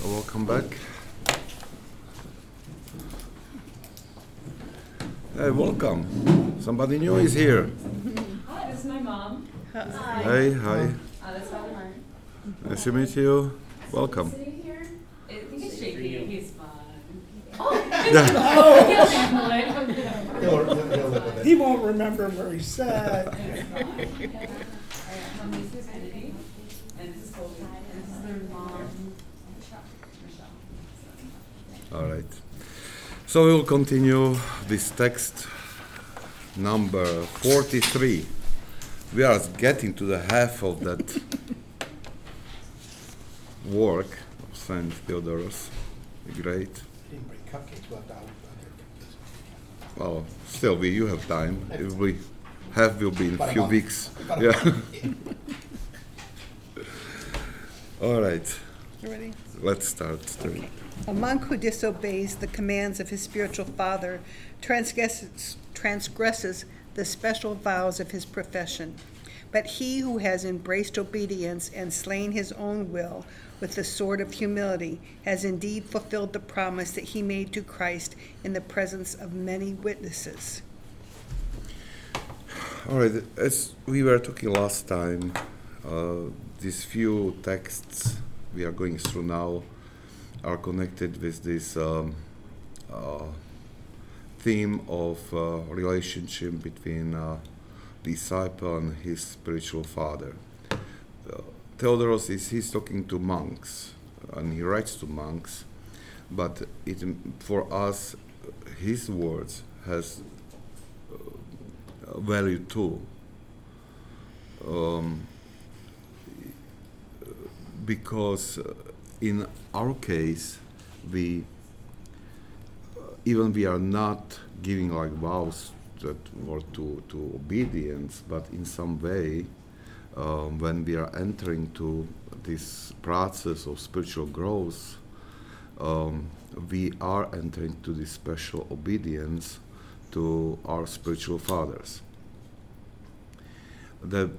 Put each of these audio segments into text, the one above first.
So welcome back. Hey, welcome. Somebody new is here. Hi, this is my mom. Hey, hi. Uh, that's Father Mark. Nice to meet you. Welcome. Sitting here. I think it's shaky. He's fine. He'll, he'll, he'll live with it. He won't remember where he sat. Alright, um, this is Kennedy, and this is Colby, and this is their mom, Michelle. All right. So we will continue this text number 43. We are getting to the half of that work of Saint Theodoros. the Great. Didn't bring cupcakes, we'll have to out- Well, still, we you have time. If we have, will be in a few weeks. Yeah. All right. You ready? Let's start. Steve. A monk who disobeys the commands of his spiritual father transgresses, transgresses the special vows of his profession. But he who has embraced obedience and slain his own will with the sword of humility has indeed fulfilled the promise that he made to Christ in the presence of many witnesses. All right. As we were talking last time, uh, these few texts we are going through now are connected with this um, uh, theme of uh, relationship between uh, disciple and his spiritual father. Theodoros is he's talking to monks, and he writes to monks, but it for us, his words has value too. Um, because in our case, we even we are not giving like vows that were to, to obedience, but in some way, um, when we are entering to this process of spiritual growth, um, we are entering to this special obedience to our spiritual fathers. The,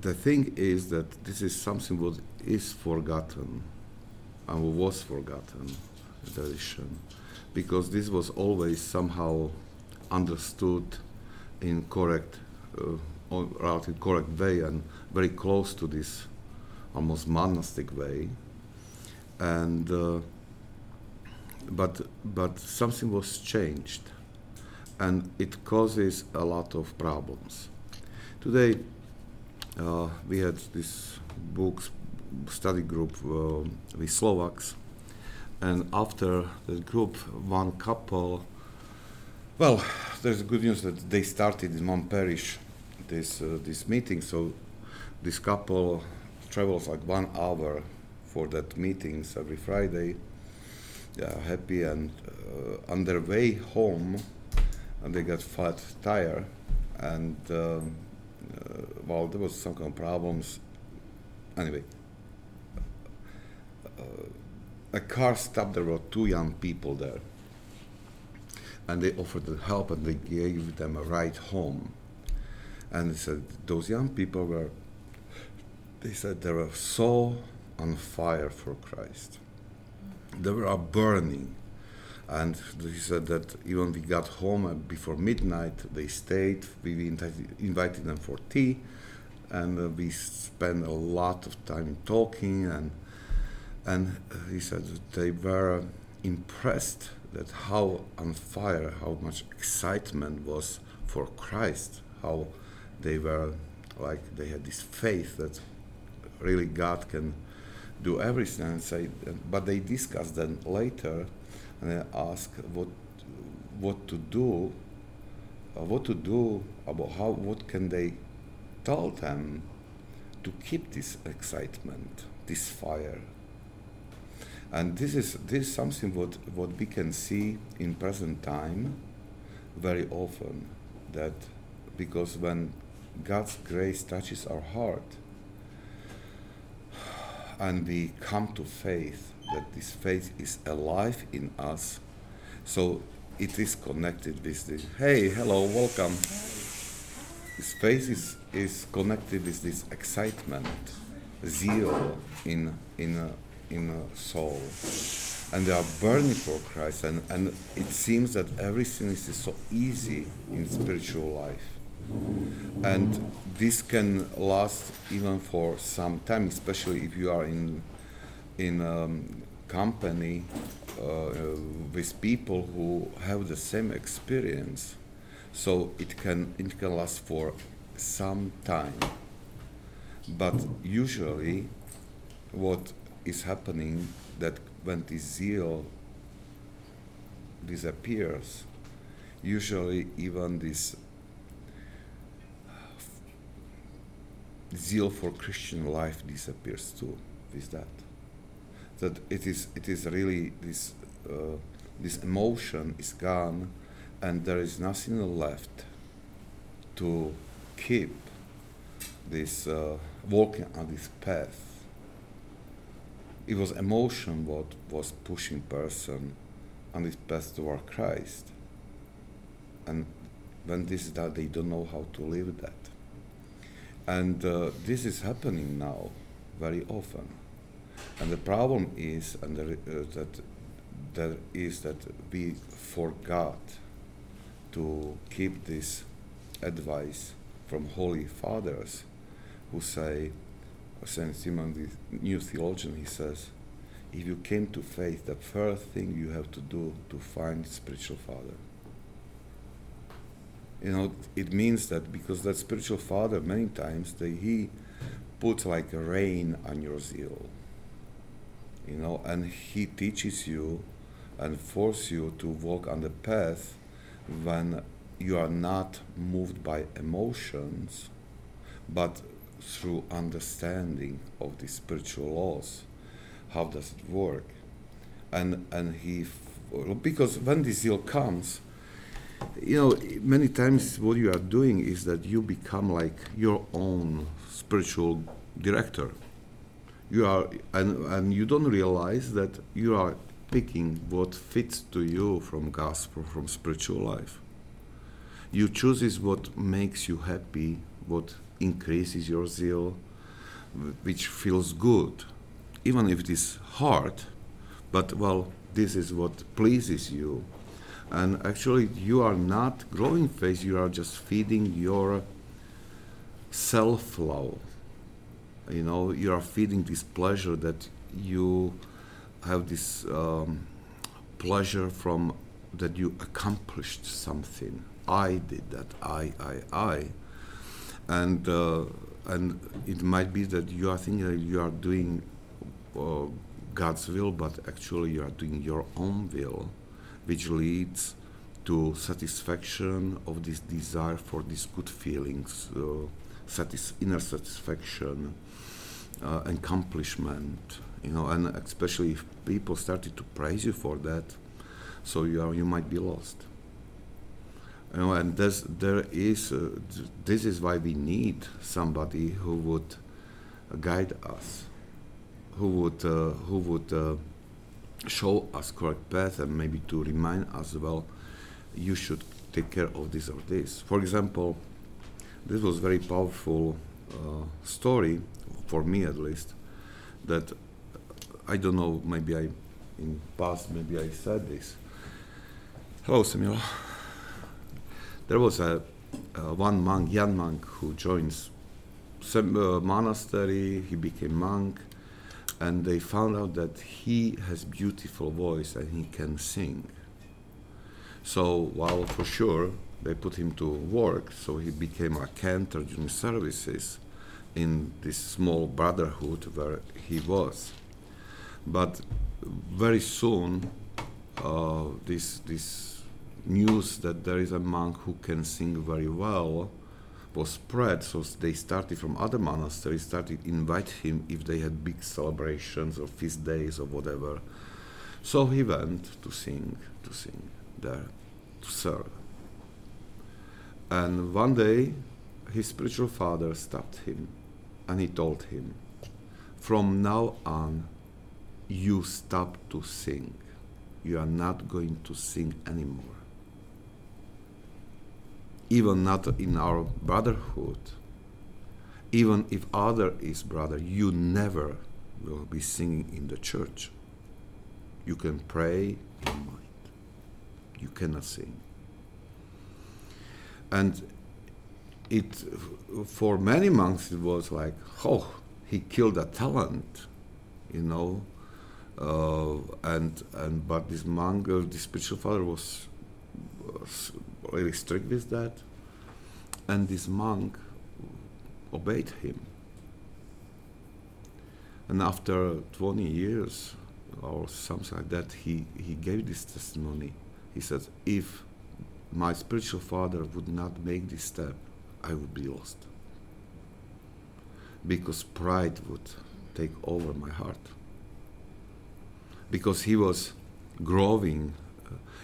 the thing is that this is something what is forgotten and was forgotten tradition because this was always somehow understood in correct uh, in correct way and very close to this almost monastic way. And uh, but but something was changed and it causes a lot of problems. Today uh, we had this books study group uh, with Slovaks, and after the group, one couple, well, there's good news that they started in one parish this uh, this meeting. So this couple travels like one hour for that meetings every Friday. Yeah, happy and uh, on their way home, and they got flat tire, and um, uh, well, there was some kind of problems. Anyway, uh, a car stopped. There were two young people there, and they offered them help, and they gave them a ride home. And they said those young people were. They said they were so on fire for Christ. They were burning. And he said that even we got home before midnight, they stayed. We invited, invited them for tea, and uh, we spent a lot of time talking. And and uh, he said that they were impressed that how on fire, how much excitement was for Christ, how they were like they had this faith that really God can do everything. And say, but they discussed then later and I ask what what to do, uh, what to do about how what can they tell them to keep this excitement, this fire. And this is this is something what what we can see in present time very often that because when God's grace touches our heart and we come to faith that this faith is alive in us. So it is connected with this. Hey, hello, welcome. This faith is, is connected with this excitement, zeal in in uh, in soul, and they are burning for Christ, and, and it seems that everything is so easy in spiritual life. And this can last even for some time, especially if you are in in um, company uh, with people who have the same experience. So it can it can last for some time. But usually, what is happening that when this zeal disappears, usually even this zeal for Christian life disappears too with that. That it is it is really this uh, this emotion is gone, and there is nothing left to keep this uh, walking on this path. It was emotion what was pushing person on this path toward Christ, and when this is that they don't know how to live that. And uh, this is happening now very often. And the problem is and the, uh, that that is that we forgot to keep this advice from holy fathers who say, Saint Simon, the new theologian, he says, if you came to faith, the first thing you have to do to find spiritual father. You know, it means that because that spiritual father, many times, that he puts like a rein on your zeal, you know, and he teaches you and force you to walk on the path when you are not moved by emotions, but through understanding of the spiritual laws. How does it work? And and he, because when the zeal comes, you know, many times what you are doing is that you become like your own spiritual director. You are, and, and you don't realize that you are picking what fits to you from gospel, from spiritual life. You chooses what makes you happy, what increases your zeal, which feels good, even if it is hard. But well, this is what pleases you. And actually you are not growing faith you are just feeding your self-love. You know you are feeding this pleasure that you have this um, pleasure from that you accomplished something. I did that. I i i and uh, and it might be that you are thinking that you are doing uh, god's will but actually you are doing your own will which leads to satisfaction of this desire for these good feelings, uh, satis- inner satisfaction, uh, accomplishment, you know, and especially if people started to praise you for that, so you are, you might be lost. And there's, there is, uh, this is why we need somebody who would guide us, who would, uh, who would uh, show us correct path and maybe to remind us well you should take care of this or this. For example this was very powerful uh, story for me at least that i don't know maybe i in past maybe i said this. Hello samuel there was a one monk young monk who joins some uh, monastery he became monk and they found out that he has beautiful voice and he can sing. So while for sure they put him to work, so he became a cantor during services in this small brotherhood where he was. But very soon, uh, this this news that there is a monk who can sing very well was spread, so they started from other monasteries, started invite him if they had big celebrations or feast days or whatever. So he went to sing, to sing there, to serve. And one day, his spiritual father stopped him and he told him, From now on, you stop to sing. You are not going to sing anymore even not in our brotherhood, even if other is brother, you never will be singing in the church. You can pray in mind. You cannot sing. And it, for many monks, it was like, oh, he killed a talent, you know. Uh, and and but this monk, uh, this spiritual father, was really strict with that, and this monk obeyed him. And after 20 years or something like that, he, he gave this testimony. He says, If my spiritual father would not make this step, I would be lost. Because pride would take over my heart. Because he was growing,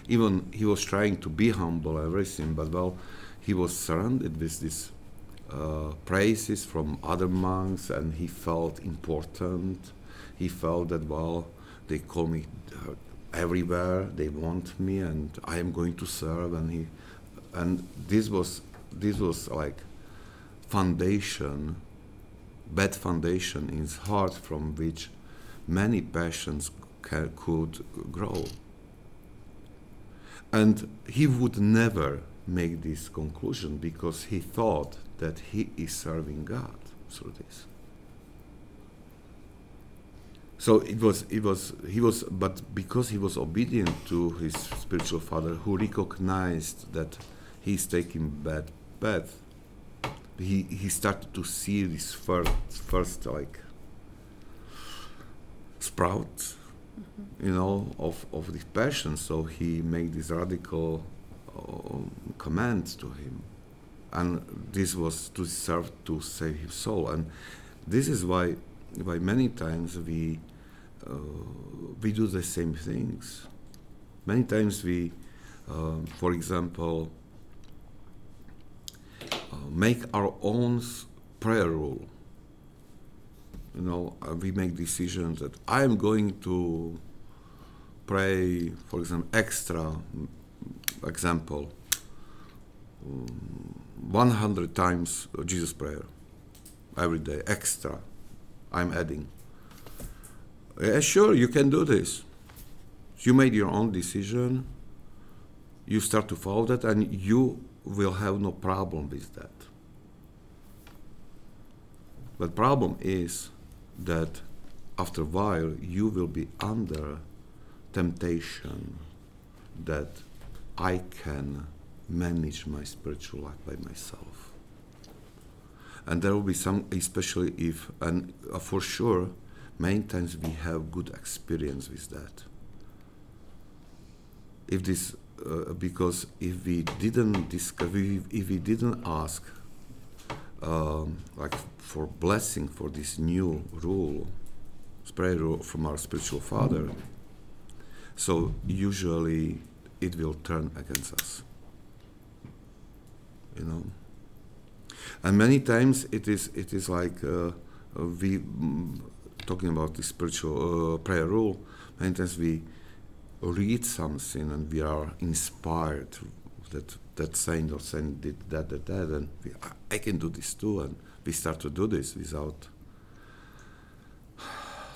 even he was trying to be humble, everything, but well, he was surrounded with this uh, praises from other monks and he felt important. He felt that, well, they call me uh, everywhere, they want me, and I am going to serve. And, he, and this, was, this was like foundation, bad foundation in his heart from which many passions ca- could grow. And he would never make this conclusion because he thought that he is serving God through this. So it was, it was, he was, but because he was obedient to his spiritual father, who recognized that he's taking bad path, he he started to see this first, first like sprouts, mm-hmm. you know, of of this passion. So he made this radical uh, command to him and this was to serve to save his soul and this is why why many times we uh, we do the same things many times we uh, for example uh, make our own prayer rule you know uh, we make decisions that i am going to pray for example extra example um, 100 times Jesus prayer every day, extra. I'm adding. Yeah, sure, you can do this. You made your own decision. You start to follow that, and you will have no problem with that. But problem is that after a while you will be under temptation that I can manage my spiritual life by myself. And there will be some, especially if, and uh, for sure, many times we have good experience with that. If this, uh, because if we didn't discover, if we didn't ask, um, like for blessing for this new rule, prayer rule from our spiritual father, so usually it will turn against us you know. And many times it is it is like uh, uh we mm, talking about the spiritual uh, prayer rule. Many times we read something and we are inspired that that saint or saint did that that that and we, I can do this too and we start to do this without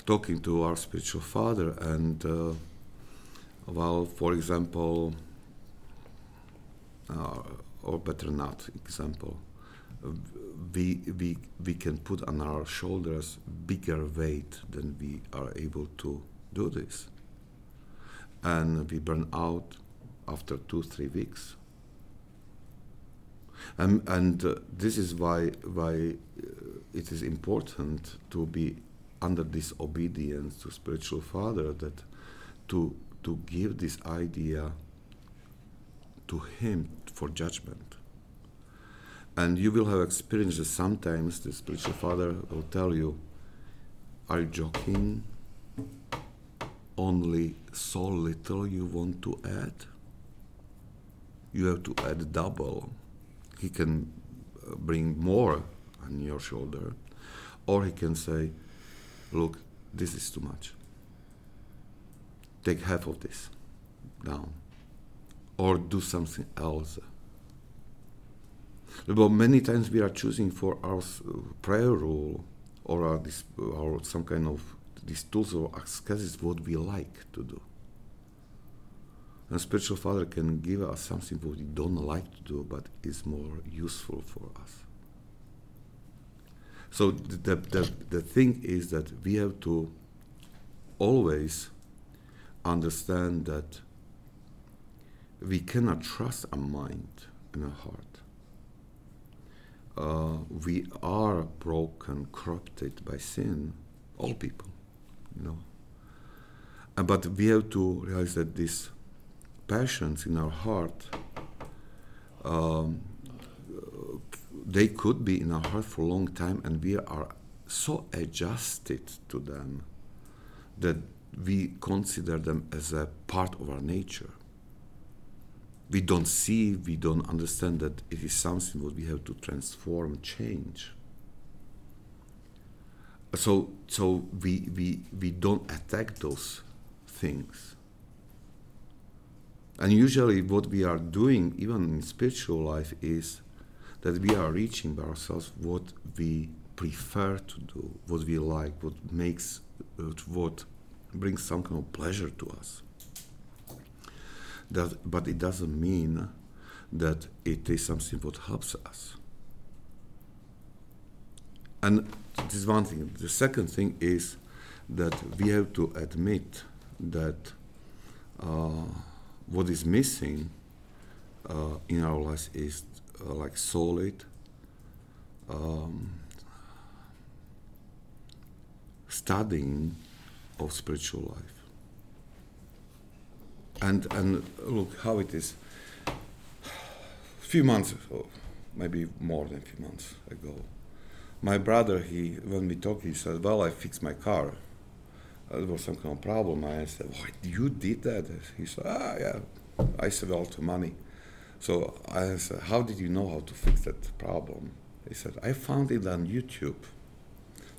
talking to our spiritual father. And uh, well for example uh, or better not example we, we, we can put on our shoulders bigger weight than we are able to do this. And we burn out after two three weeks and, and uh, this is why why uh, it is important to be under this obedience to spiritual father that to to give this idea to him for judgment. And you will have experiences sometimes the spiritual father will tell you, Are you joking? Only so little you want to add? You have to add double. He can uh, bring more on your shoulder. Or he can say, Look, this is too much. Take half of this down or do something else. But many times we are choosing for our prayer rule or, our, or some kind of these tools of ascesis what we like to do. Spiritual father can give us something what we don't like to do, but is more useful for us. So the, the, the thing is that we have to always understand that we cannot trust our mind and our heart. Uh, we are broken, corrupted by sin, all people, you know. Uh, but we have to realize that these passions in our heart, um, they could be in our heart for a long time, and we are so adjusted to them that we consider them as a part of our nature. We don't see, we don't understand that it is something what we have to transform, change. So, so we, we, we don't attack those things. And usually, what we are doing, even in spiritual life, is that we are reaching by ourselves what we prefer to do, what we like, what makes, what brings some kind of pleasure to us. That, but it doesn't mean that it is something what helps us. And this is one thing. The second thing is that we have to admit that uh, what is missing uh, in our lives is uh, like solid um, studying of spiritual life. And and look how it is. A few months, ago, maybe more than a few months ago, my brother, he when we talked, he said, "Well, I fixed my car. There was some kind of problem." I said, "Why You did that?" He said, "Ah, yeah. I saved all the money." So I said, "How did you know how to fix that problem?" He said, "I found it on YouTube."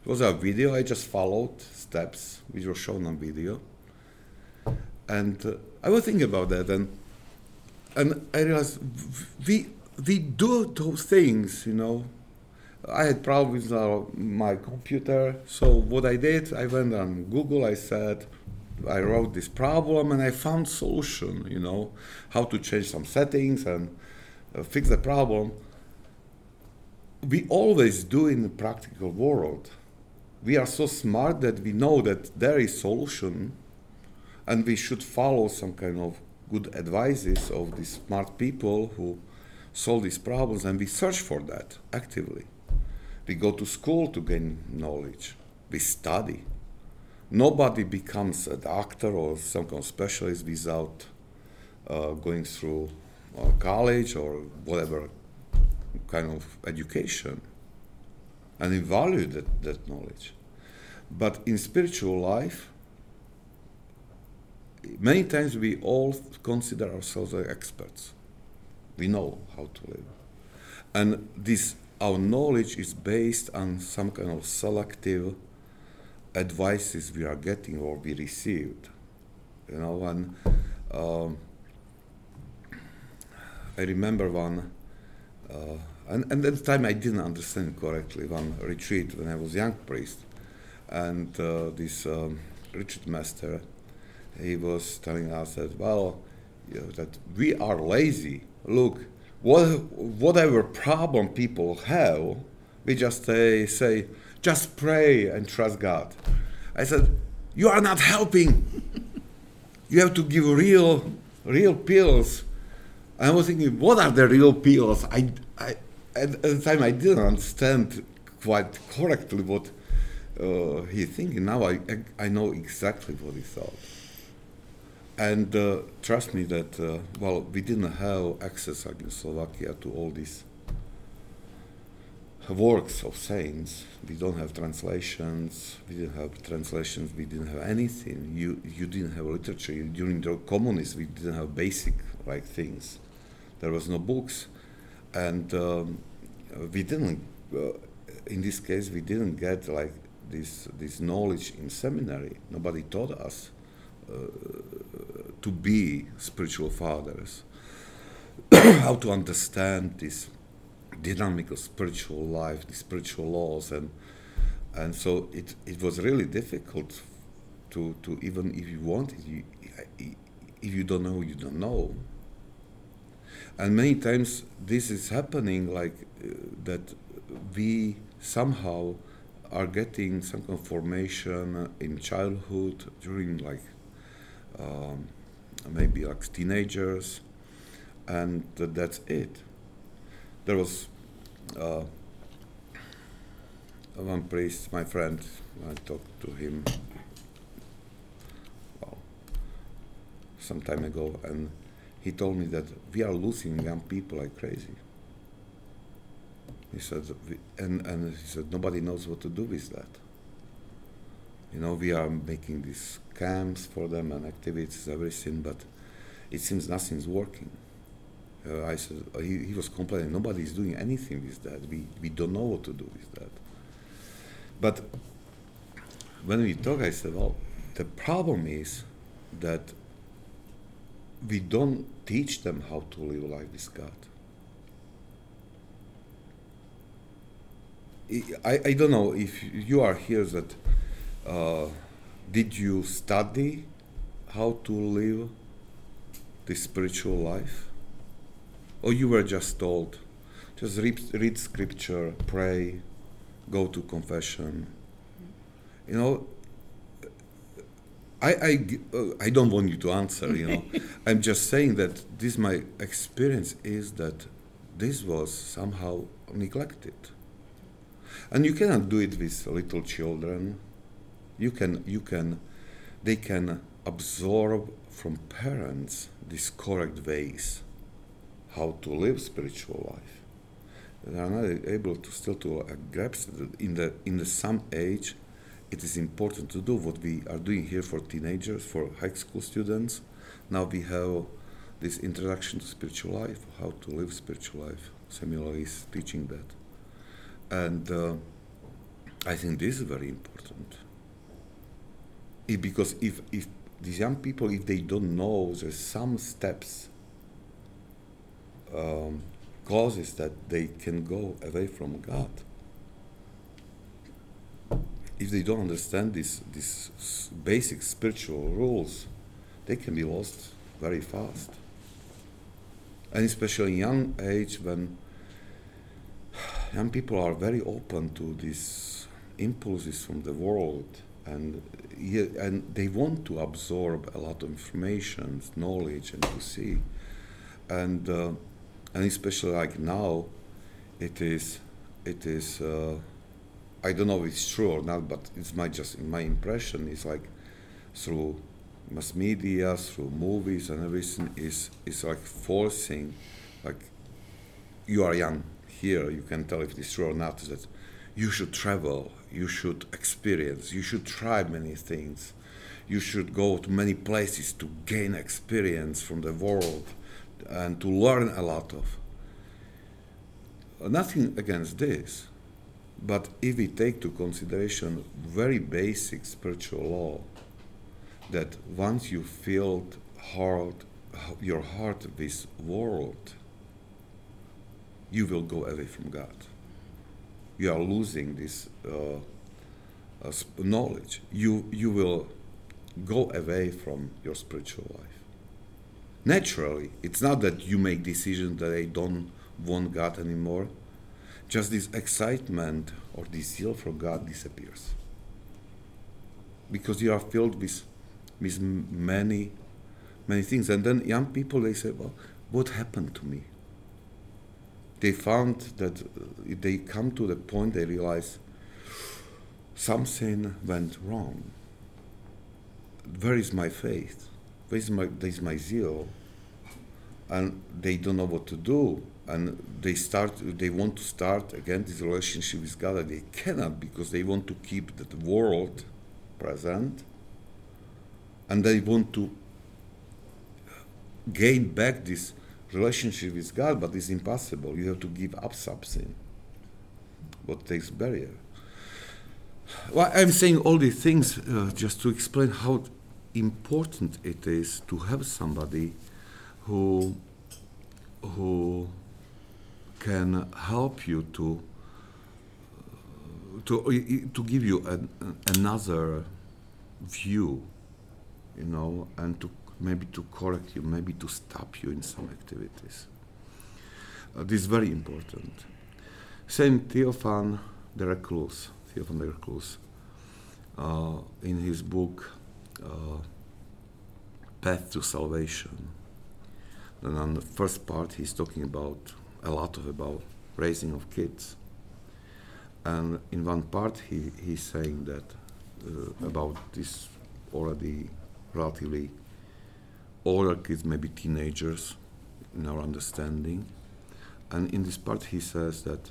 It was a video. I just followed steps which were shown on video, and uh, I was thinking about that, and and I realized we we do those things, you know. I had problems with my computer, so what I did, I went on Google. I said, I wrote this problem, and I found solution. You know, how to change some settings and uh, fix the problem. We always do in the practical world we are so smart that we know that there is solution and we should follow some kind of good advices of these smart people who solve these problems and we search for that actively we go to school to gain knowledge we study nobody becomes a doctor or some kind of specialist without uh, going through uh, college or whatever kind of education and we value that, that knowledge. But in spiritual life, many times we all consider ourselves experts. We know how to live. And this our knowledge is based on some kind of selective advices we are getting or we received. You know, and um, I remember one uh, and, and, at the time I didn't understand correctly one retreat when I was young priest, and uh, this um, retreat master, he was telling us that well, you know, that we are lazy. Look, what, whatever problem people have, we just say, say just pray and trust God. I said, you are not helping. you have to give real, real pills. I was thinking, what are the real pills? I, I, at, the time I didn't understand quite correctly what uh, he's thinking. Now I, I know exactly what he thought. And uh, trust me that, uh, well, we didn't have access in Slovakia to all these works of saints. We don't have translations. We didn't have translations. We didn't have anything. You you didn't have literature during the communists. We didn't have basic like things. There was no books and um, we didn't uh, in this case we didn't get like this this knowledge in seminary nobody taught us uh, to be spiritual fathers how to understand this dynamic of spiritual life the spiritual laws and and so it, it was really difficult to, to even if you want it, you, if you don't know, you don't know. And many times this is happening like uh, that we somehow are getting some formation in childhood during like um, maybe like teenagers, and that's it. There was uh, one priest, my friend, I talked to him well, some time ago, and he told me that we are losing young people like crazy. He said, and, and he said, nobody knows what to do with that. You know, we are making these camps for them and activities, everything, but it seems nothing's working. Uh, I said, uh, he, he was complaining, nobody is doing anything with that. We, we don't know what to do with that. But when we talk, I said, well, the problem is that we don't teach them how to live life with God. I, I don't know if you are here that uh, did you study how to live the spiritual life or you were just told just read, read scripture pray go to confession you know I, I, uh, I don't want you to answer, you know. I'm just saying that this my experience is that this was somehow neglected. And you cannot do it with little children. You can, you can, they can absorb from parents these correct ways how to live spiritual life. They are not able to still to uh, grasp in the in the some age. It is important to do what we are doing here for teenagers, for high school students. Now we have this introduction to spiritual life, how to live spiritual life. Samuel is teaching that. And uh, I think this is very important. Because if, if these young people, if they don't know, there's some steps, um, causes that they can go away from God. If they don't understand these, these basic spiritual rules, they can be lost very fast. And especially in young age when young people are very open to these impulses from the world and and they want to absorb a lot of information, knowledge, and to see, and uh, and especially like now, it is it is uh, I don't know if it's true or not, but it's my just my impression is like through mass media, through movies and everything is is like forcing like you are young here, you can tell if it's true or not, that you should travel, you should experience, you should try many things, you should go to many places to gain experience from the world and to learn a lot of. Nothing against this, but if we take to consideration very basic spiritual law, that once you filled heart, your heart with world, you will go away from God. You are losing this uh, uh, knowledge. You, you will go away from your spiritual life. Naturally, it's not that you make decisions that I don't want God anymore. Just this excitement or this zeal for God disappears. Because you are filled with, with many, many things. And then young people, they say, well, what happened to me? They found that they come to the point they realize something went wrong. Where is my faith? Where is my, there is my zeal? And they don't know what to do. And they start, they want to start again this relationship with God, and they cannot because they want to keep the world present, and they want to gain back this relationship with God, but it's impossible. You have to give up something. What takes barrier? Well, I'm saying all these things uh, just to explain how important it is to have somebody who who can help you to to to give you an, another view, you know, and to maybe to correct you, maybe to stop you in some activities. Uh, this is very important. Saint Theophan de Recluse, Theophan de Recluse, uh, in his book uh, Path to Salvation, and on the first part he's talking about a lot of about raising of kids, and in one part he, he's saying that uh, about this already relatively older kids, maybe teenagers, in our understanding. And in this part, he says that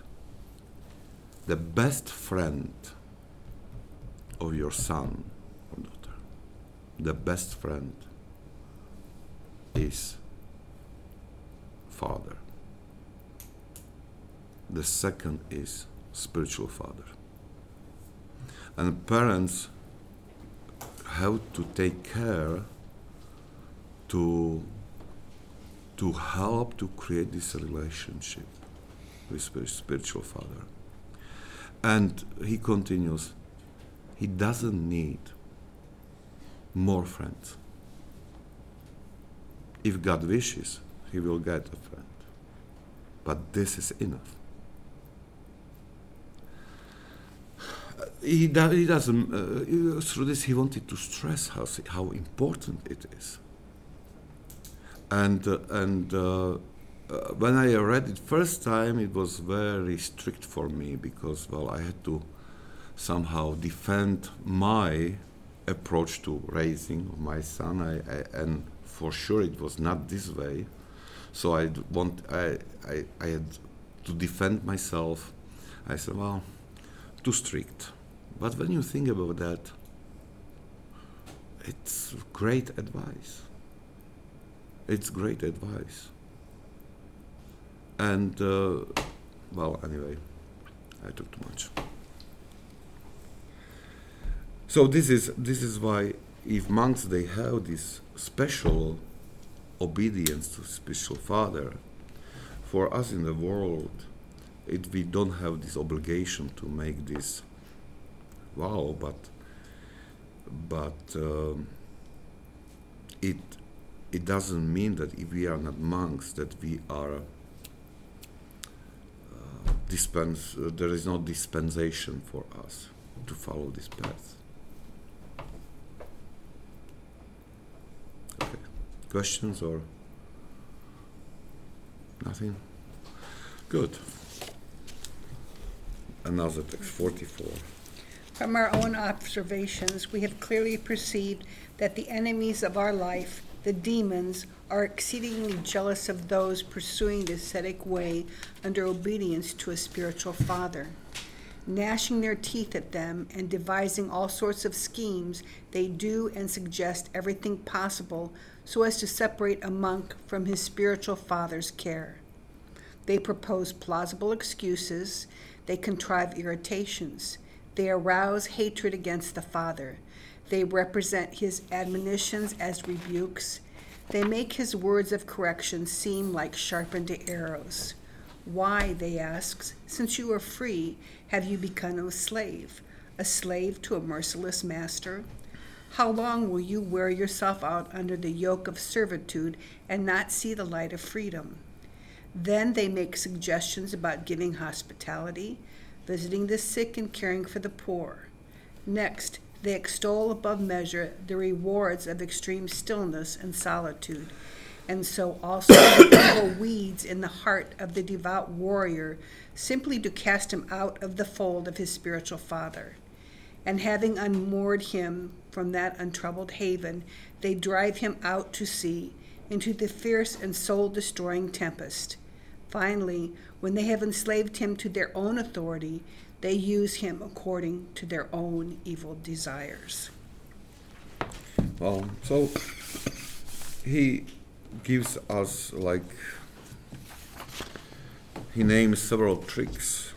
the best friend of your son or daughter, the best friend is father. The second is spiritual father. And parents have to take care to to help to create this relationship with spiritual father. And he continues he doesn't need more friends. If god wishes he will get a friend. But this is enough. He, he doesn't uh, through this he wanted to stress how, how important it is and uh, and uh, uh, when I read it first time, it was very strict for me because well, I had to somehow defend my approach to raising my son, I, I, and for sure it was not this way. So I want I, I I had to defend myself. I said, well, too strict. But when you think about that, it's great advice. It's great advice. And, uh, well, anyway, I took too much. So this is this is why if monks they have this special obedience to special father, for us in the world, it we don't have this obligation to make this wow, but but um, it it doesn't mean that if we are not monks that we are uh, dispense uh, there is no dispensation for us to follow this path. Okay. Questions or nothing? Good. Another text 44 From our own observations, we have clearly perceived that the enemies of our life the demons are exceedingly jealous of those pursuing the ascetic way under obedience to a spiritual father. Gnashing their teeth at them and devising all sorts of schemes, they do and suggest everything possible so as to separate a monk from his spiritual father's care. They propose plausible excuses, they contrive irritations, they arouse hatred against the father. They represent his admonitions as rebukes. They make his words of correction seem like sharpened arrows. Why, they ask, since you are free, have you become a slave, a slave to a merciless master? How long will you wear yourself out under the yoke of servitude and not see the light of freedom? Then they make suggestions about giving hospitality, visiting the sick, and caring for the poor. Next, they extol above measure the rewards of extreme stillness and solitude, and so also the evil weeds in the heart of the devout warrior simply to cast him out of the fold of his spiritual father. And having unmoored him from that untroubled haven, they drive him out to sea into the fierce and soul destroying tempest. Finally, when they have enslaved him to their own authority, they use him according to their own evil desires. Well, so he gives us like he names several tricks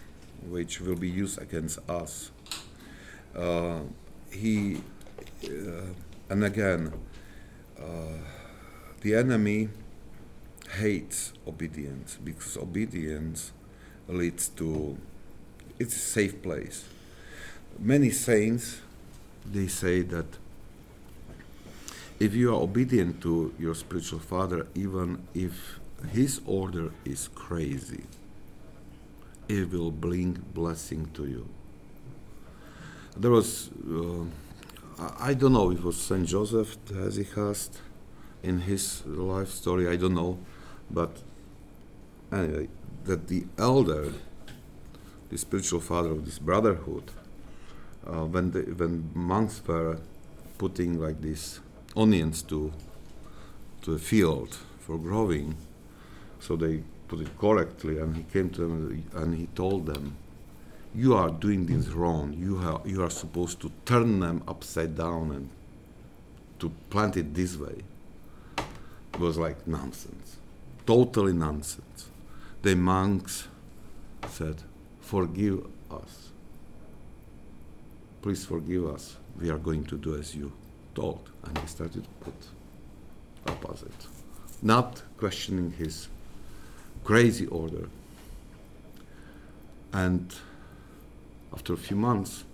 which will be used against us. Uh, he uh, and again, uh, the enemy hates obedience because obedience leads to it's a safe place. many saints they say that if you are obedient to your spiritual father, even if his order is crazy, it will bring blessing to you. There was, uh, I don't know, it was Saint Joseph Hesychast in his life story, I don't know, but anyway, that the elder, the spiritual father of this brotherhood, uh, when the, when monks were putting like these onions to to a field for growing, so they put it correctly, and he came to them and he told them, "You are doing this wrong. You are you are supposed to turn them upside down and to plant it this way." It was like nonsense, totally nonsense. The monks said, "Forgive us." please forgive us. We are going to do as you told. And he started to put opposite, not questioning his crazy order. And after a few months,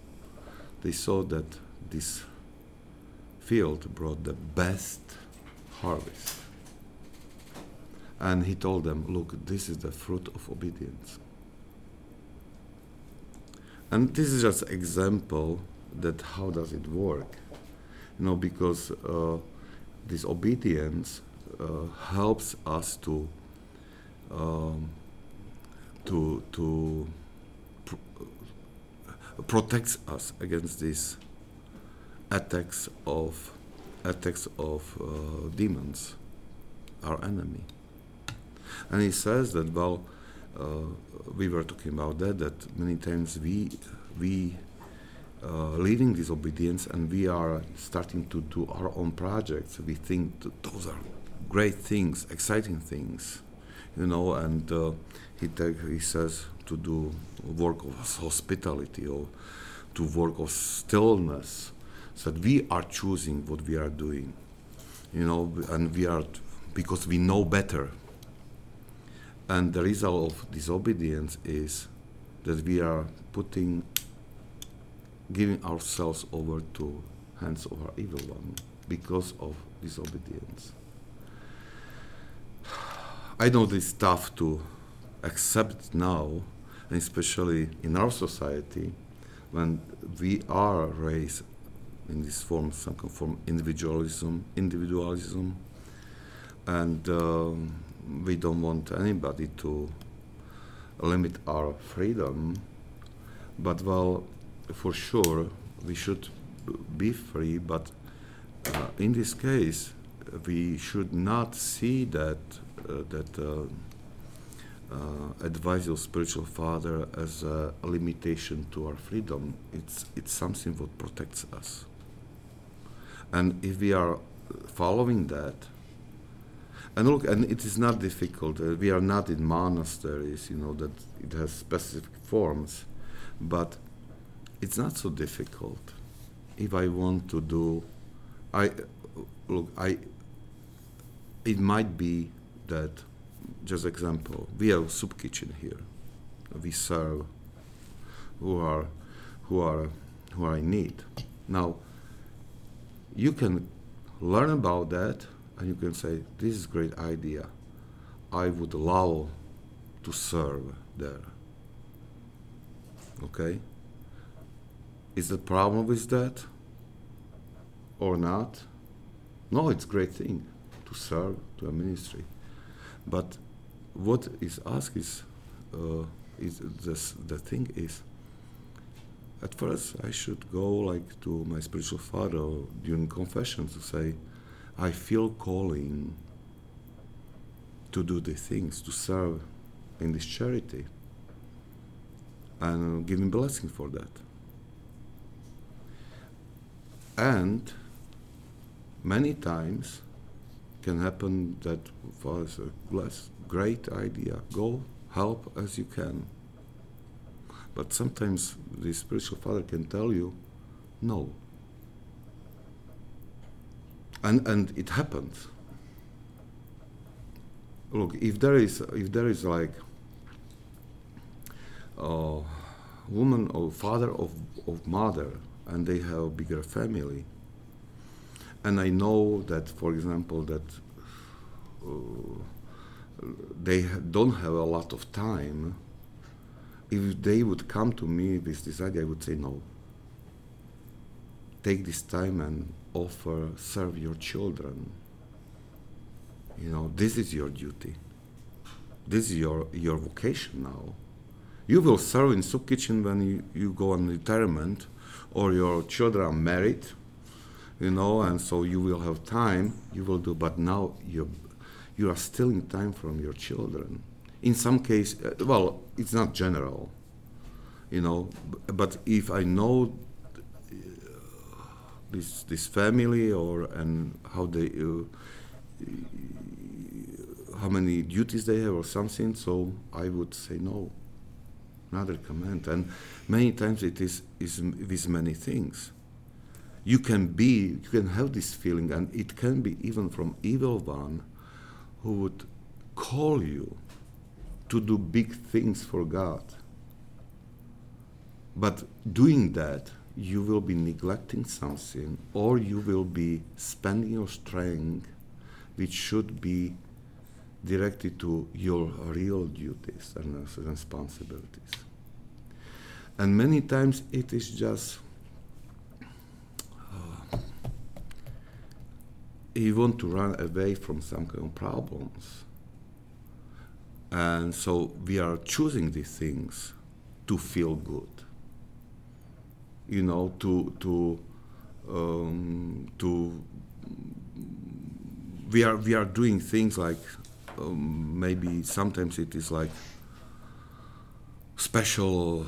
they saw that this field brought the best harvest. And he told them, Look, this is the fruit of obedience. And this is just example that how does it work, you know, because uh, this obedience uh, helps us to um, to to pr- protects us against these attacks of attacks of uh, demons, our enemy. And he says that well we were talking about that that many times we we uh, leading this obedience and we are starting to do our own projects. We think those are great things exciting things you know and uh, he take, he says to do work of hospitality or to work of stillness so that we are choosing what we are doing you know and we are because we know better and the result of disobedience is that we are putting, giving ourselves over to hands of our evil one because of disobedience. I know it's tough to accept now, and especially in our society, when we are raised in this form, some form individualism, individualism, and um, we don't want anybody to limit our freedom, but well, for sure, we should be free, but uh, in this case, we should not see that uh, that uh, uh, advice of spiritual father as a limitation to our freedom. It's it's something that protects us, and if we are following that, and look, and it is not difficult. Uh, we are not in monasteries, you know, that it has specific forms, but it's not so difficult. If I want to do, I look, I. It might be that, just example, we have a soup kitchen here. We serve who are, who are, who are in need. Now, you can learn about that and you can say, This is great idea. I would love to serve there. Okay? Is the problem with that or not? No, it's great thing to serve to a ministry. But what is asked is, uh, is this, the thing is, at first I should go like to my spiritual father during confession to say, I feel calling to do the things, to serve in this charity, and giving blessing for that. And many times can happen that us a great idea, go help as you can. But sometimes the spiritual father can tell you, no, and and it happens. Look, if there is if there is like uh, woman or father of, of mother and they have a bigger family and i know that for example that uh, they don't have a lot of time if they would come to me with this idea i would say no take this time and offer serve your children. You know this is your duty. This is your your vocation now. You will serve in soup kitchen when you, you go on retirement or your children are married you know and so you will have time you will do but now you you are stealing time from your children. In some case uh, well it's not general you know but if i know this this family or and how they uh, how many duties they have or something. So i would say no. Not recommend and many times it is is with many things. You can be you can have this feeling and it can be even from evil one who would call you to do big things for god. But doing that you will be neglecting something or you will be spending your strength which should be directed to your real duties and responsibilities and many times it is just uh, you want to run away from some kind of problems. And so we are choosing these things to feel good. You know, to to um, to we are we are doing things like um, maybe sometimes it is like special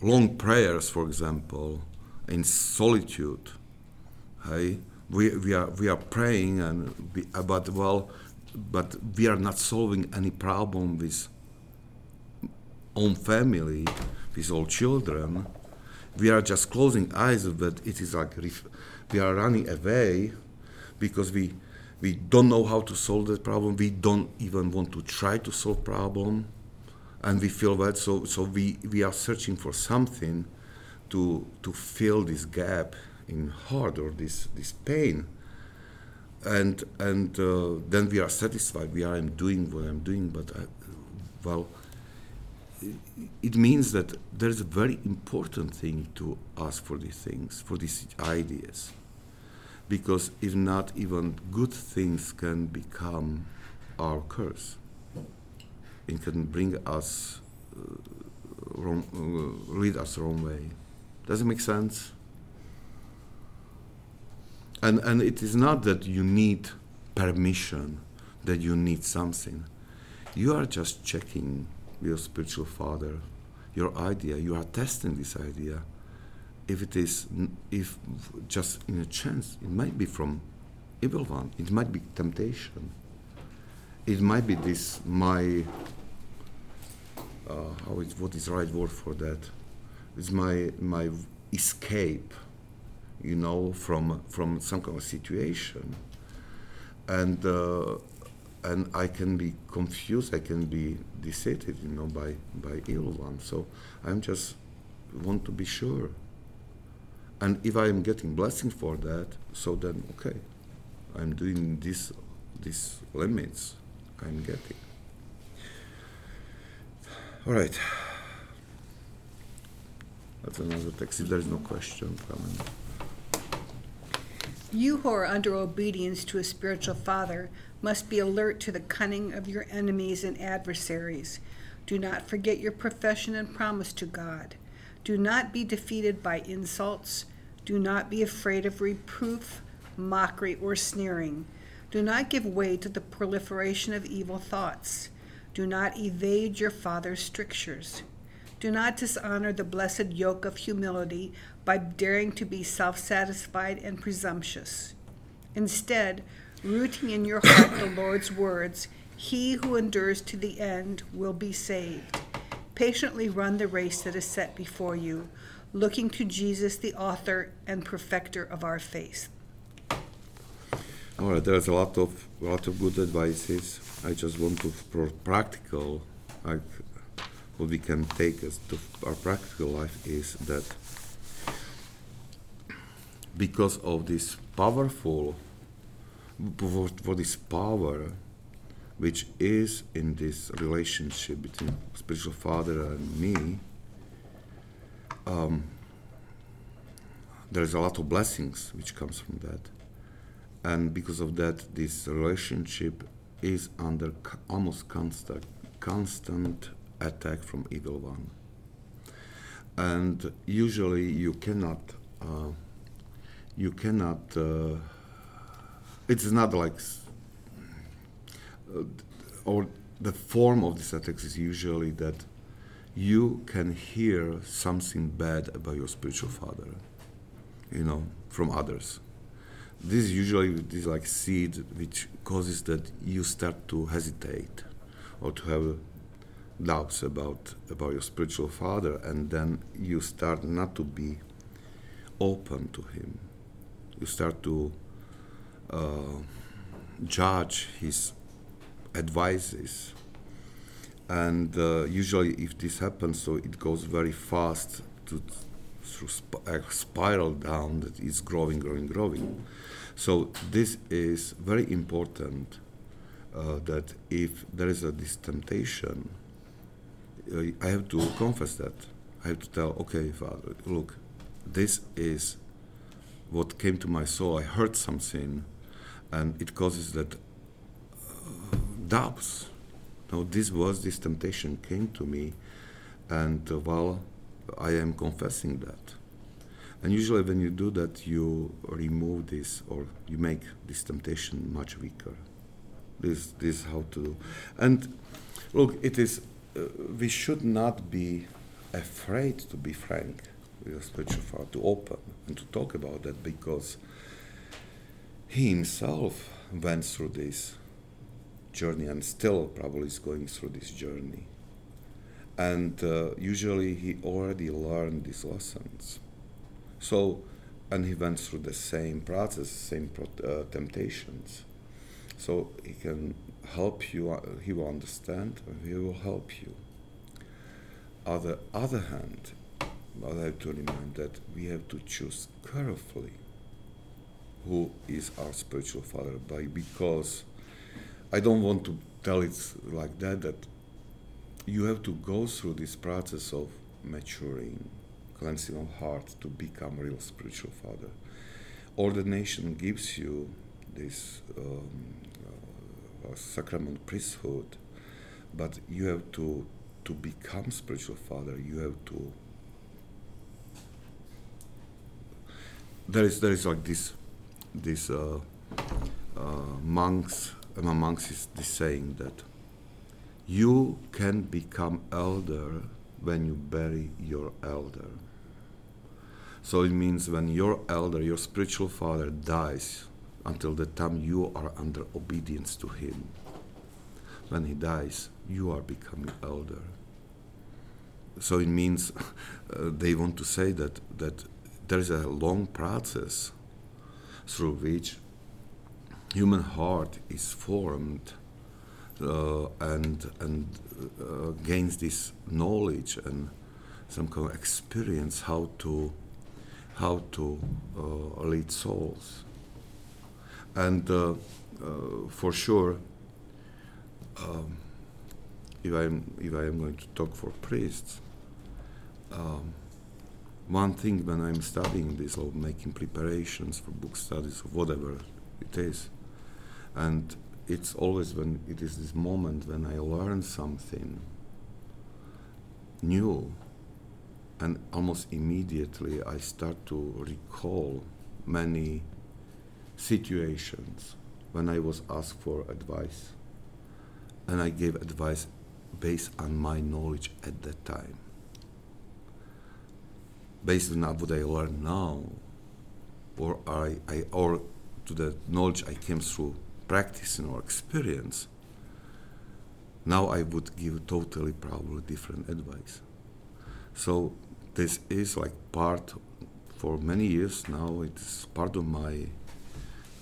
long prayers, for example, in solitude. Hey, we, we are we are praying and we, but well, but we are not solving any problem with own family, with all children. We are just closing eyes, but it is like we are running away because we we don't know how to solve that problem. We don't even want to try to solve problem, and we feel that so so we we are searching for something to to fill this gap in heart or this this pain and and uh, then we are satisfied we are I'm doing what I'm doing but I, well it means that there's a very important thing to ask for these things for these ideas. Because if not even good things can become our curse. It can bring us uh, wrong uh, lead us wrong way. Does it make sense? And and it is not that you need permission that you need something. You are just checking your spiritual father your idea you are testing this idea. If it is if just in a chance it might be from evil one it might be temptation. It might be this my uh, how is what is right word for that? It's my my escape you know, from from some kind of situation, and uh, and I can be confused, I can be deceived, you know, by by ill one. So I'm just want to be sure. And if I am getting blessing for that, so then okay, I'm doing this these limits I'm getting. All right. That's another text. If there is no question, comment. You who are under obedience to a spiritual father must be alert to the cunning of your enemies and adversaries. Do not forget your profession and promise to God. Do not be defeated by insults. Do not be afraid of reproof, mockery, or sneering. Do not give way to the proliferation of evil thoughts. Do not evade your father's strictures. Do not dishonor the blessed yoke of humility by daring to be self satisfied and presumptuous. Instead, rooting in your heart the Lord's words, He who endures to the end will be saved. Patiently run the race that is set before you, looking to Jesus, the author and perfecter of our faith. All right, there's a lot of lot of good advices. I just want to for practical, like what we can take as to our practical life is that because of this powerful, for, this power which is in this relationship between spiritual father and me, um, there's a lot of blessings which comes from that. And because of that this relationship is under almost constant constant attack from evil one. And usually you cannot uh, you cannot uh, it's not like uh, or the form of this attack is usually that you can hear something bad about your spiritual father you know from others. This is usually this like seed which causes that you start to hesitate or to have doubts about about your spiritual father and then you start not to be open to him. You start to uh, judge his advices. And uh, usually if this happens so it goes very fast to through sp- a spiral down that is growing growing growing. So this is very important uh, that if there is a this temptation uh, i have to confess that. I have to tell okay father look this is what came to my soul. I heard something and it causes that uh, doubts Now, this was this temptation came to me, and uh, well, I am confessing that. And usually, when you do that, you remove this or you make this temptation much weaker. This, this is how to do. And look, it is. Uh, we should not be afraid to be frank with a spiritual father, to open and to talk about that, because he himself went through this journey and still probably is going through this journey. And uh, usually he already learned these lessons. So, and he went through the same process, same uh, temptations. So he can help you, uh, he will understand, and he will help you. On the other hand, I have to remind that we have to choose carefully who is our spiritual father by because I don't want to tell it like that, that you have to go through this process of maturing, cleansing of heart to become real spiritual father. Ordination gives you this um, uh, sacrament priesthood, but you have to to become spiritual father. You have to. There is there is like this this uh, uh, monks among monks is this saying that you can become elder when you bury your elder. So it means when your elder, your spiritual father dies, until the time you are under obedience to him. When he dies, you are becoming elder. So it means uh, they want to say that that there is a long process through which human heart is formed uh, and and uh, gains this knowledge and some kind of experience how to how to uh, lead souls. And uh, uh, for sure um, if I'm if I am going to talk for priests um, one thing when I'm studying this or making preparations for book studies or whatever it is and it's always when it is this moment when I learn something new, and almost immediately I start to recall many situations when I was asked for advice, and I gave advice based on my knowledge at that time. Based on what I learn now, or I, I or to the knowledge I came through practicing or experience, now I would give totally probably different advice. So this is like part for many years now. It's part of my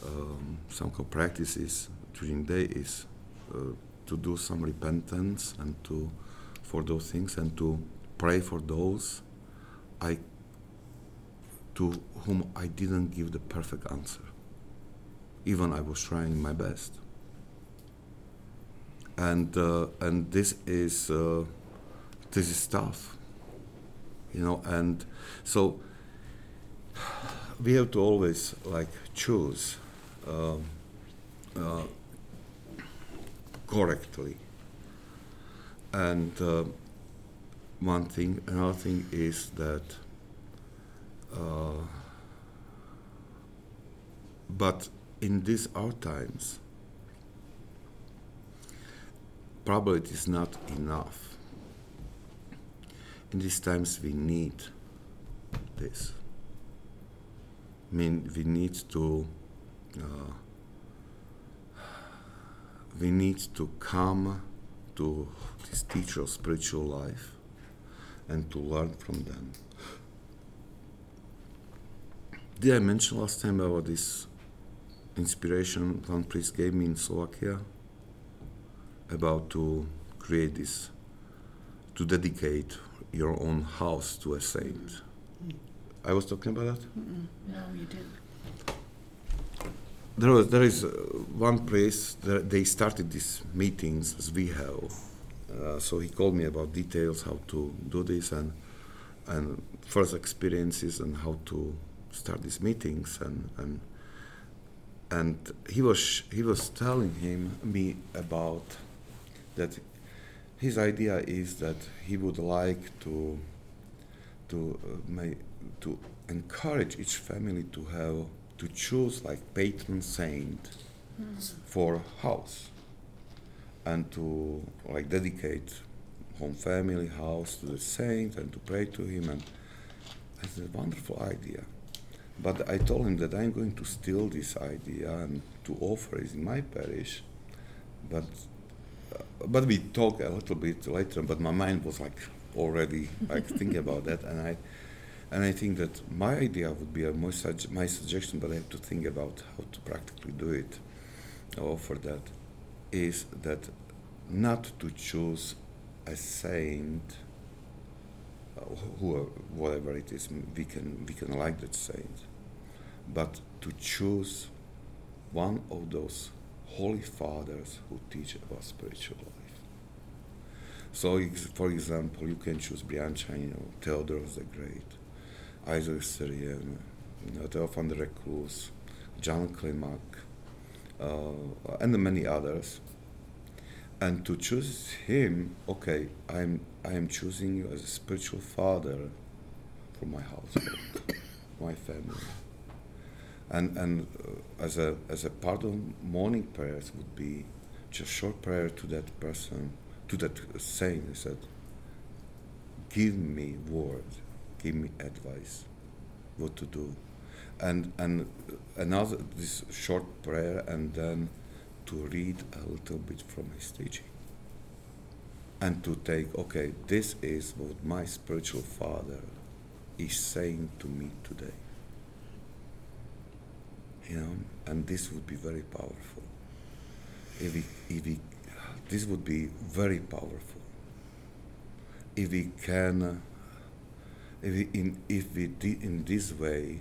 um, some kind of practices during day is uh, to do some repentance and to for those things and to pray for those I to whom I didn't give the perfect answer. Even I was trying my best. And uh, and this is uh, this is tough, you know. And so we have to always like choose um, uh, correctly. And uh, one thing, another thing is that. Uh, but in these our times, probably it is not enough. In these times, we need this. I mean, we need to. Uh, we need to come to this teacher of spiritual life and to learn from them. Did I mention last time about this inspiration one priest gave me in Slovakia about to create this, to dedicate your own house to a saint? I was talking about that? No, you didn't. There, was, there is uh, one place that they started these meetings as we have. Uh, so he called me about details how to do this and and first experiences and how to start these meetings and and and he was he was telling him me about that his idea is that he would like to to uh, may, to encourage each family to have to choose like patron saint for house and to like dedicate home family house to the saint and to pray to him. And it's a wonderful idea but i told him that i'm going to steal this idea and to offer it in my parish but uh, but we talked a little bit later but my mind was like already like thinking about that and i and I think that my idea would be a more sug- my suggestion, but I have to think about how to practically do it. Or for that is that not to choose a saint, uh, who, whatever it is, we can we can like that saint, but to choose one of those holy fathers who teach about spiritual life. So, for example, you can choose Brianchaninov, Theodoros the Great, Isaac know, Theophan the Recluse, John Klimak, uh, and many others. And to choose him, okay, I'm I am choosing you as a spiritual father for my household, my family. And and uh, as a as a part of morning prayers would be just short prayer to that person, to that saint. He said, "Give me word, give me advice, what to do." and and another this short prayer and then to read a little bit from his teaching and to take okay this is what my spiritual father is saying to me today and this would be very powerful if we if we this would be very powerful if we can uh, if we in if we in this way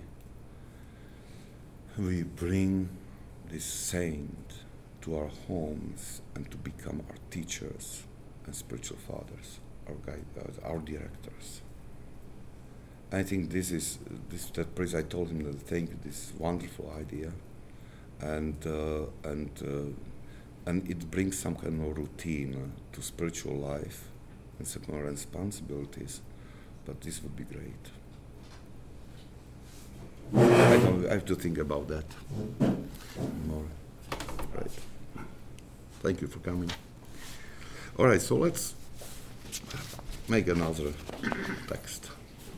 we bring this saint to our homes and to become our teachers and spiritual fathers, our guide, uh, our directors. I think this is this that priest. I told him that thank you, this wonderful idea, and uh, and uh, and it brings some kind of routine uh, to spiritual life and some more responsibilities. But this would be great. I, don't, I have to think about that more. Right. Thank you for coming. All right, so let's make another text.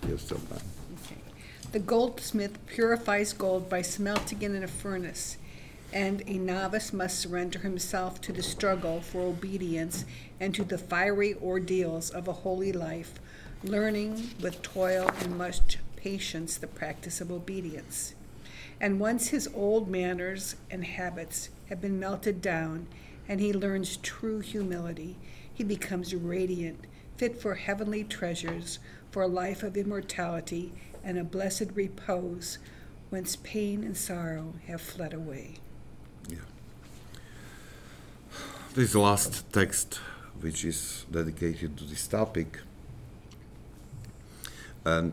We have still time. Okay. The goldsmith purifies gold by smelting it in a furnace, and a novice must surrender himself to the struggle for obedience and to the fiery ordeals of a holy life, learning with toil and much patience the practice of obedience. And once his old manners and habits have been melted down, and he learns true humility, he becomes radiant, fit for heavenly treasures, for a life of immortality and a blessed repose, whence pain and sorrow have fled away. Yeah. This last text, which is dedicated to this topic, and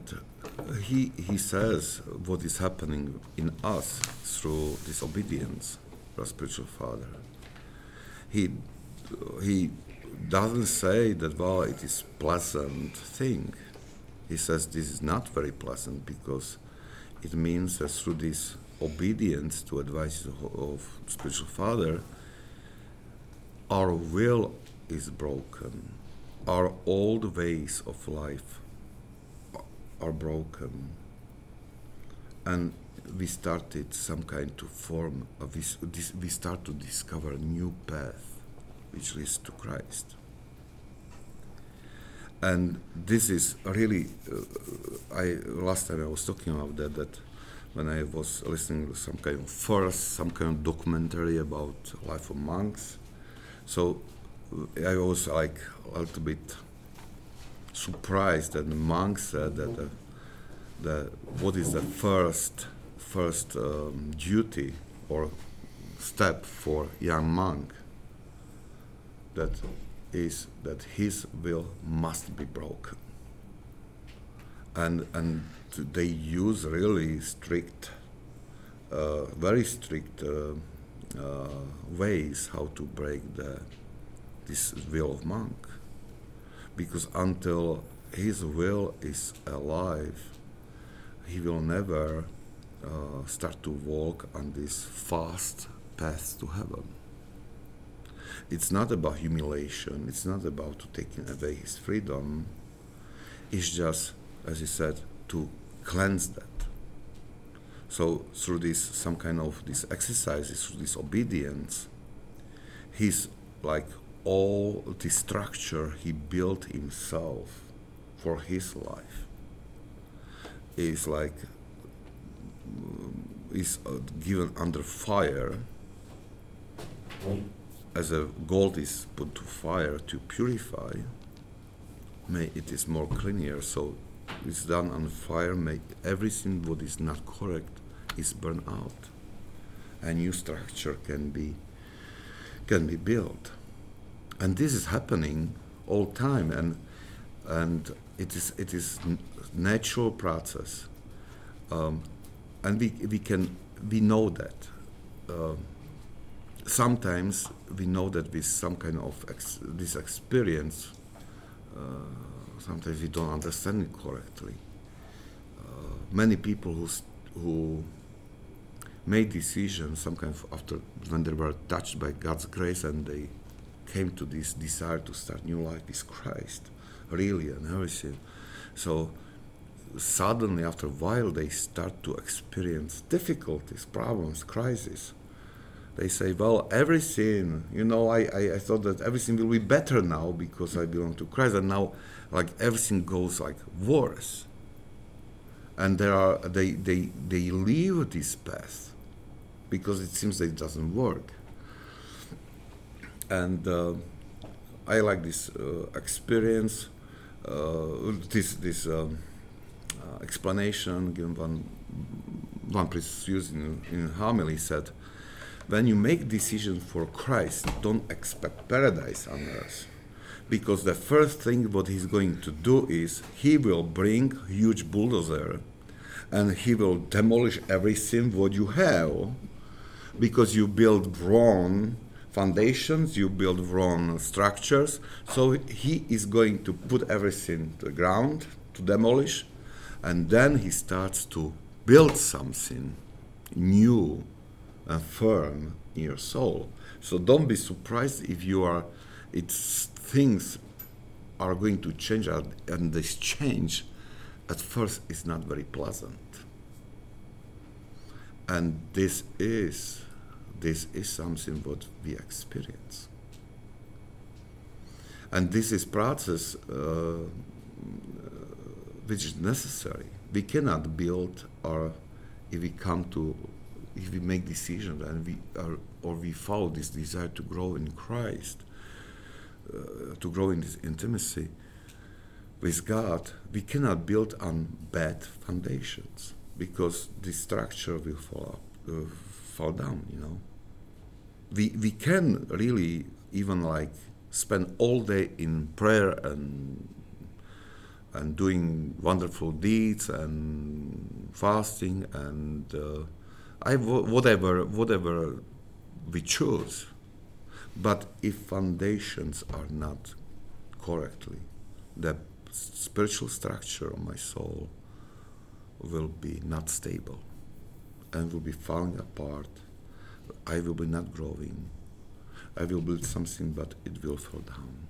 he, he says what is happening in us through disobedience to our spiritual father. He, he doesn't say that, well, it is pleasant thing. He says this is not very pleasant because it means that through this obedience to advice of spiritual father, our will is broken. Our old ways of life are broken. And we started some kind to form, a, we, we start to discover a new path which leads to Christ. And this is really, uh, I last time I was talking about that, that when I was listening to some kind of first, some kind of documentary about life of monks, so I was like a little bit surprised that the monks said that the, what is the first first um, duty or step for young monk? That is that his will must be broken. And and they use really strict uh, very strict uh, uh, ways how to break the this will of monk. Because until his will is alive he will never uh, start to walk on this fast path to heaven it's not about humiliation it's not about taking away his freedom. It's just as he said to cleanse that. So through this some kind of these exercises through this obedience he's like all the structure he built himself for his life is like is uh, given under fire as a gold is put to fire to purify may it is more cleaner. So it's done on fire make everything what is not correct is burned out. A new structure can be can be built. And this is happening all time and and it is it is natural process. Um, and we we can we know that uh, sometimes we know that with some kind of ex- this experience uh, sometimes we don't understand it correctly. Uh, many people who st- who made decisions some kind of after when they were touched by God's grace and they came to this desire to start new life with Christ really and everything. So suddenly after a while they start to experience difficulties problems crises they say well everything you know I, I, I thought that everything will be better now because i belong to christ and now like everything goes like worse. And there are they they they leave this path because it seems that it doesn't work. And uh, i like this uh, experience uh, this this um, uh, explanation given one one priest used in, in homily said when you make decisions for christ don't expect paradise on earth. Because the first thing what he's going to do is he will bring huge bulldozer and he will demolish everything what you have. Because you build wrong foundations you build wrong structures. So he is going to put everything to the ground to demolish. And then he starts to build something new firm in your soul. So don't be surprised if you are it's things are going to change and this change at first is not very pleasant. And this is this is something what we experience. And this is process uh, which is necessary. We cannot build our if we come to if we make decisions and we are or we follow this desire to grow in christ uh, to grow in this intimacy with God, we cannot build on bad foundations because the structure will fall up, uh, fall down. You know, we we can really even like spend all day in prayer and and doing wonderful deeds and fasting and uh, I whatever whatever we choose. But if foundations are not correctly, the spiritual structure of my soul will be not stable and will be falling apart. I will be not growing. I will build something, but it will fall down.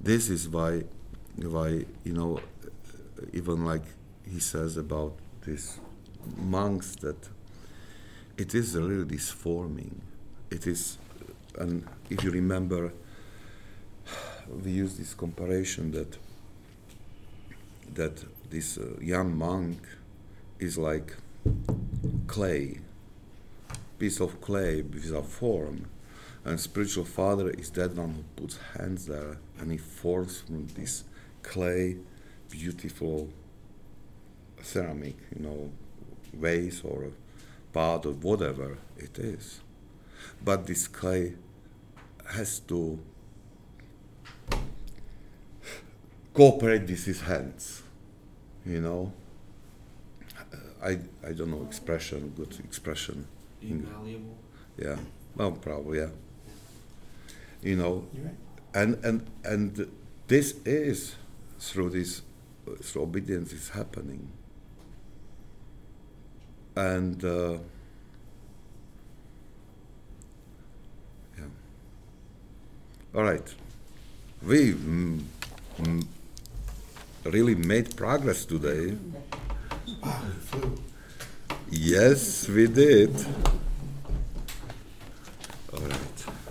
This is why, why you know, even like he says about these monks that it is really this forming. It is, and if you remember, we use this comparison that that this uh, young monk is like clay, piece of clay without form, and spiritual father is that one who puts hands there and he forms from this clay beautiful ceramic, you know, vase or a pot or whatever it is. But this clay has to cooperate with his hands, you know. Uh, I, I don't know expression, good expression. Invaluable. Yeah, well, probably, yeah. You know, right. and and and this is through this through obedience is happening and uh, yeah. all right. We mm, mm, really made progress today. Yes we did. All right.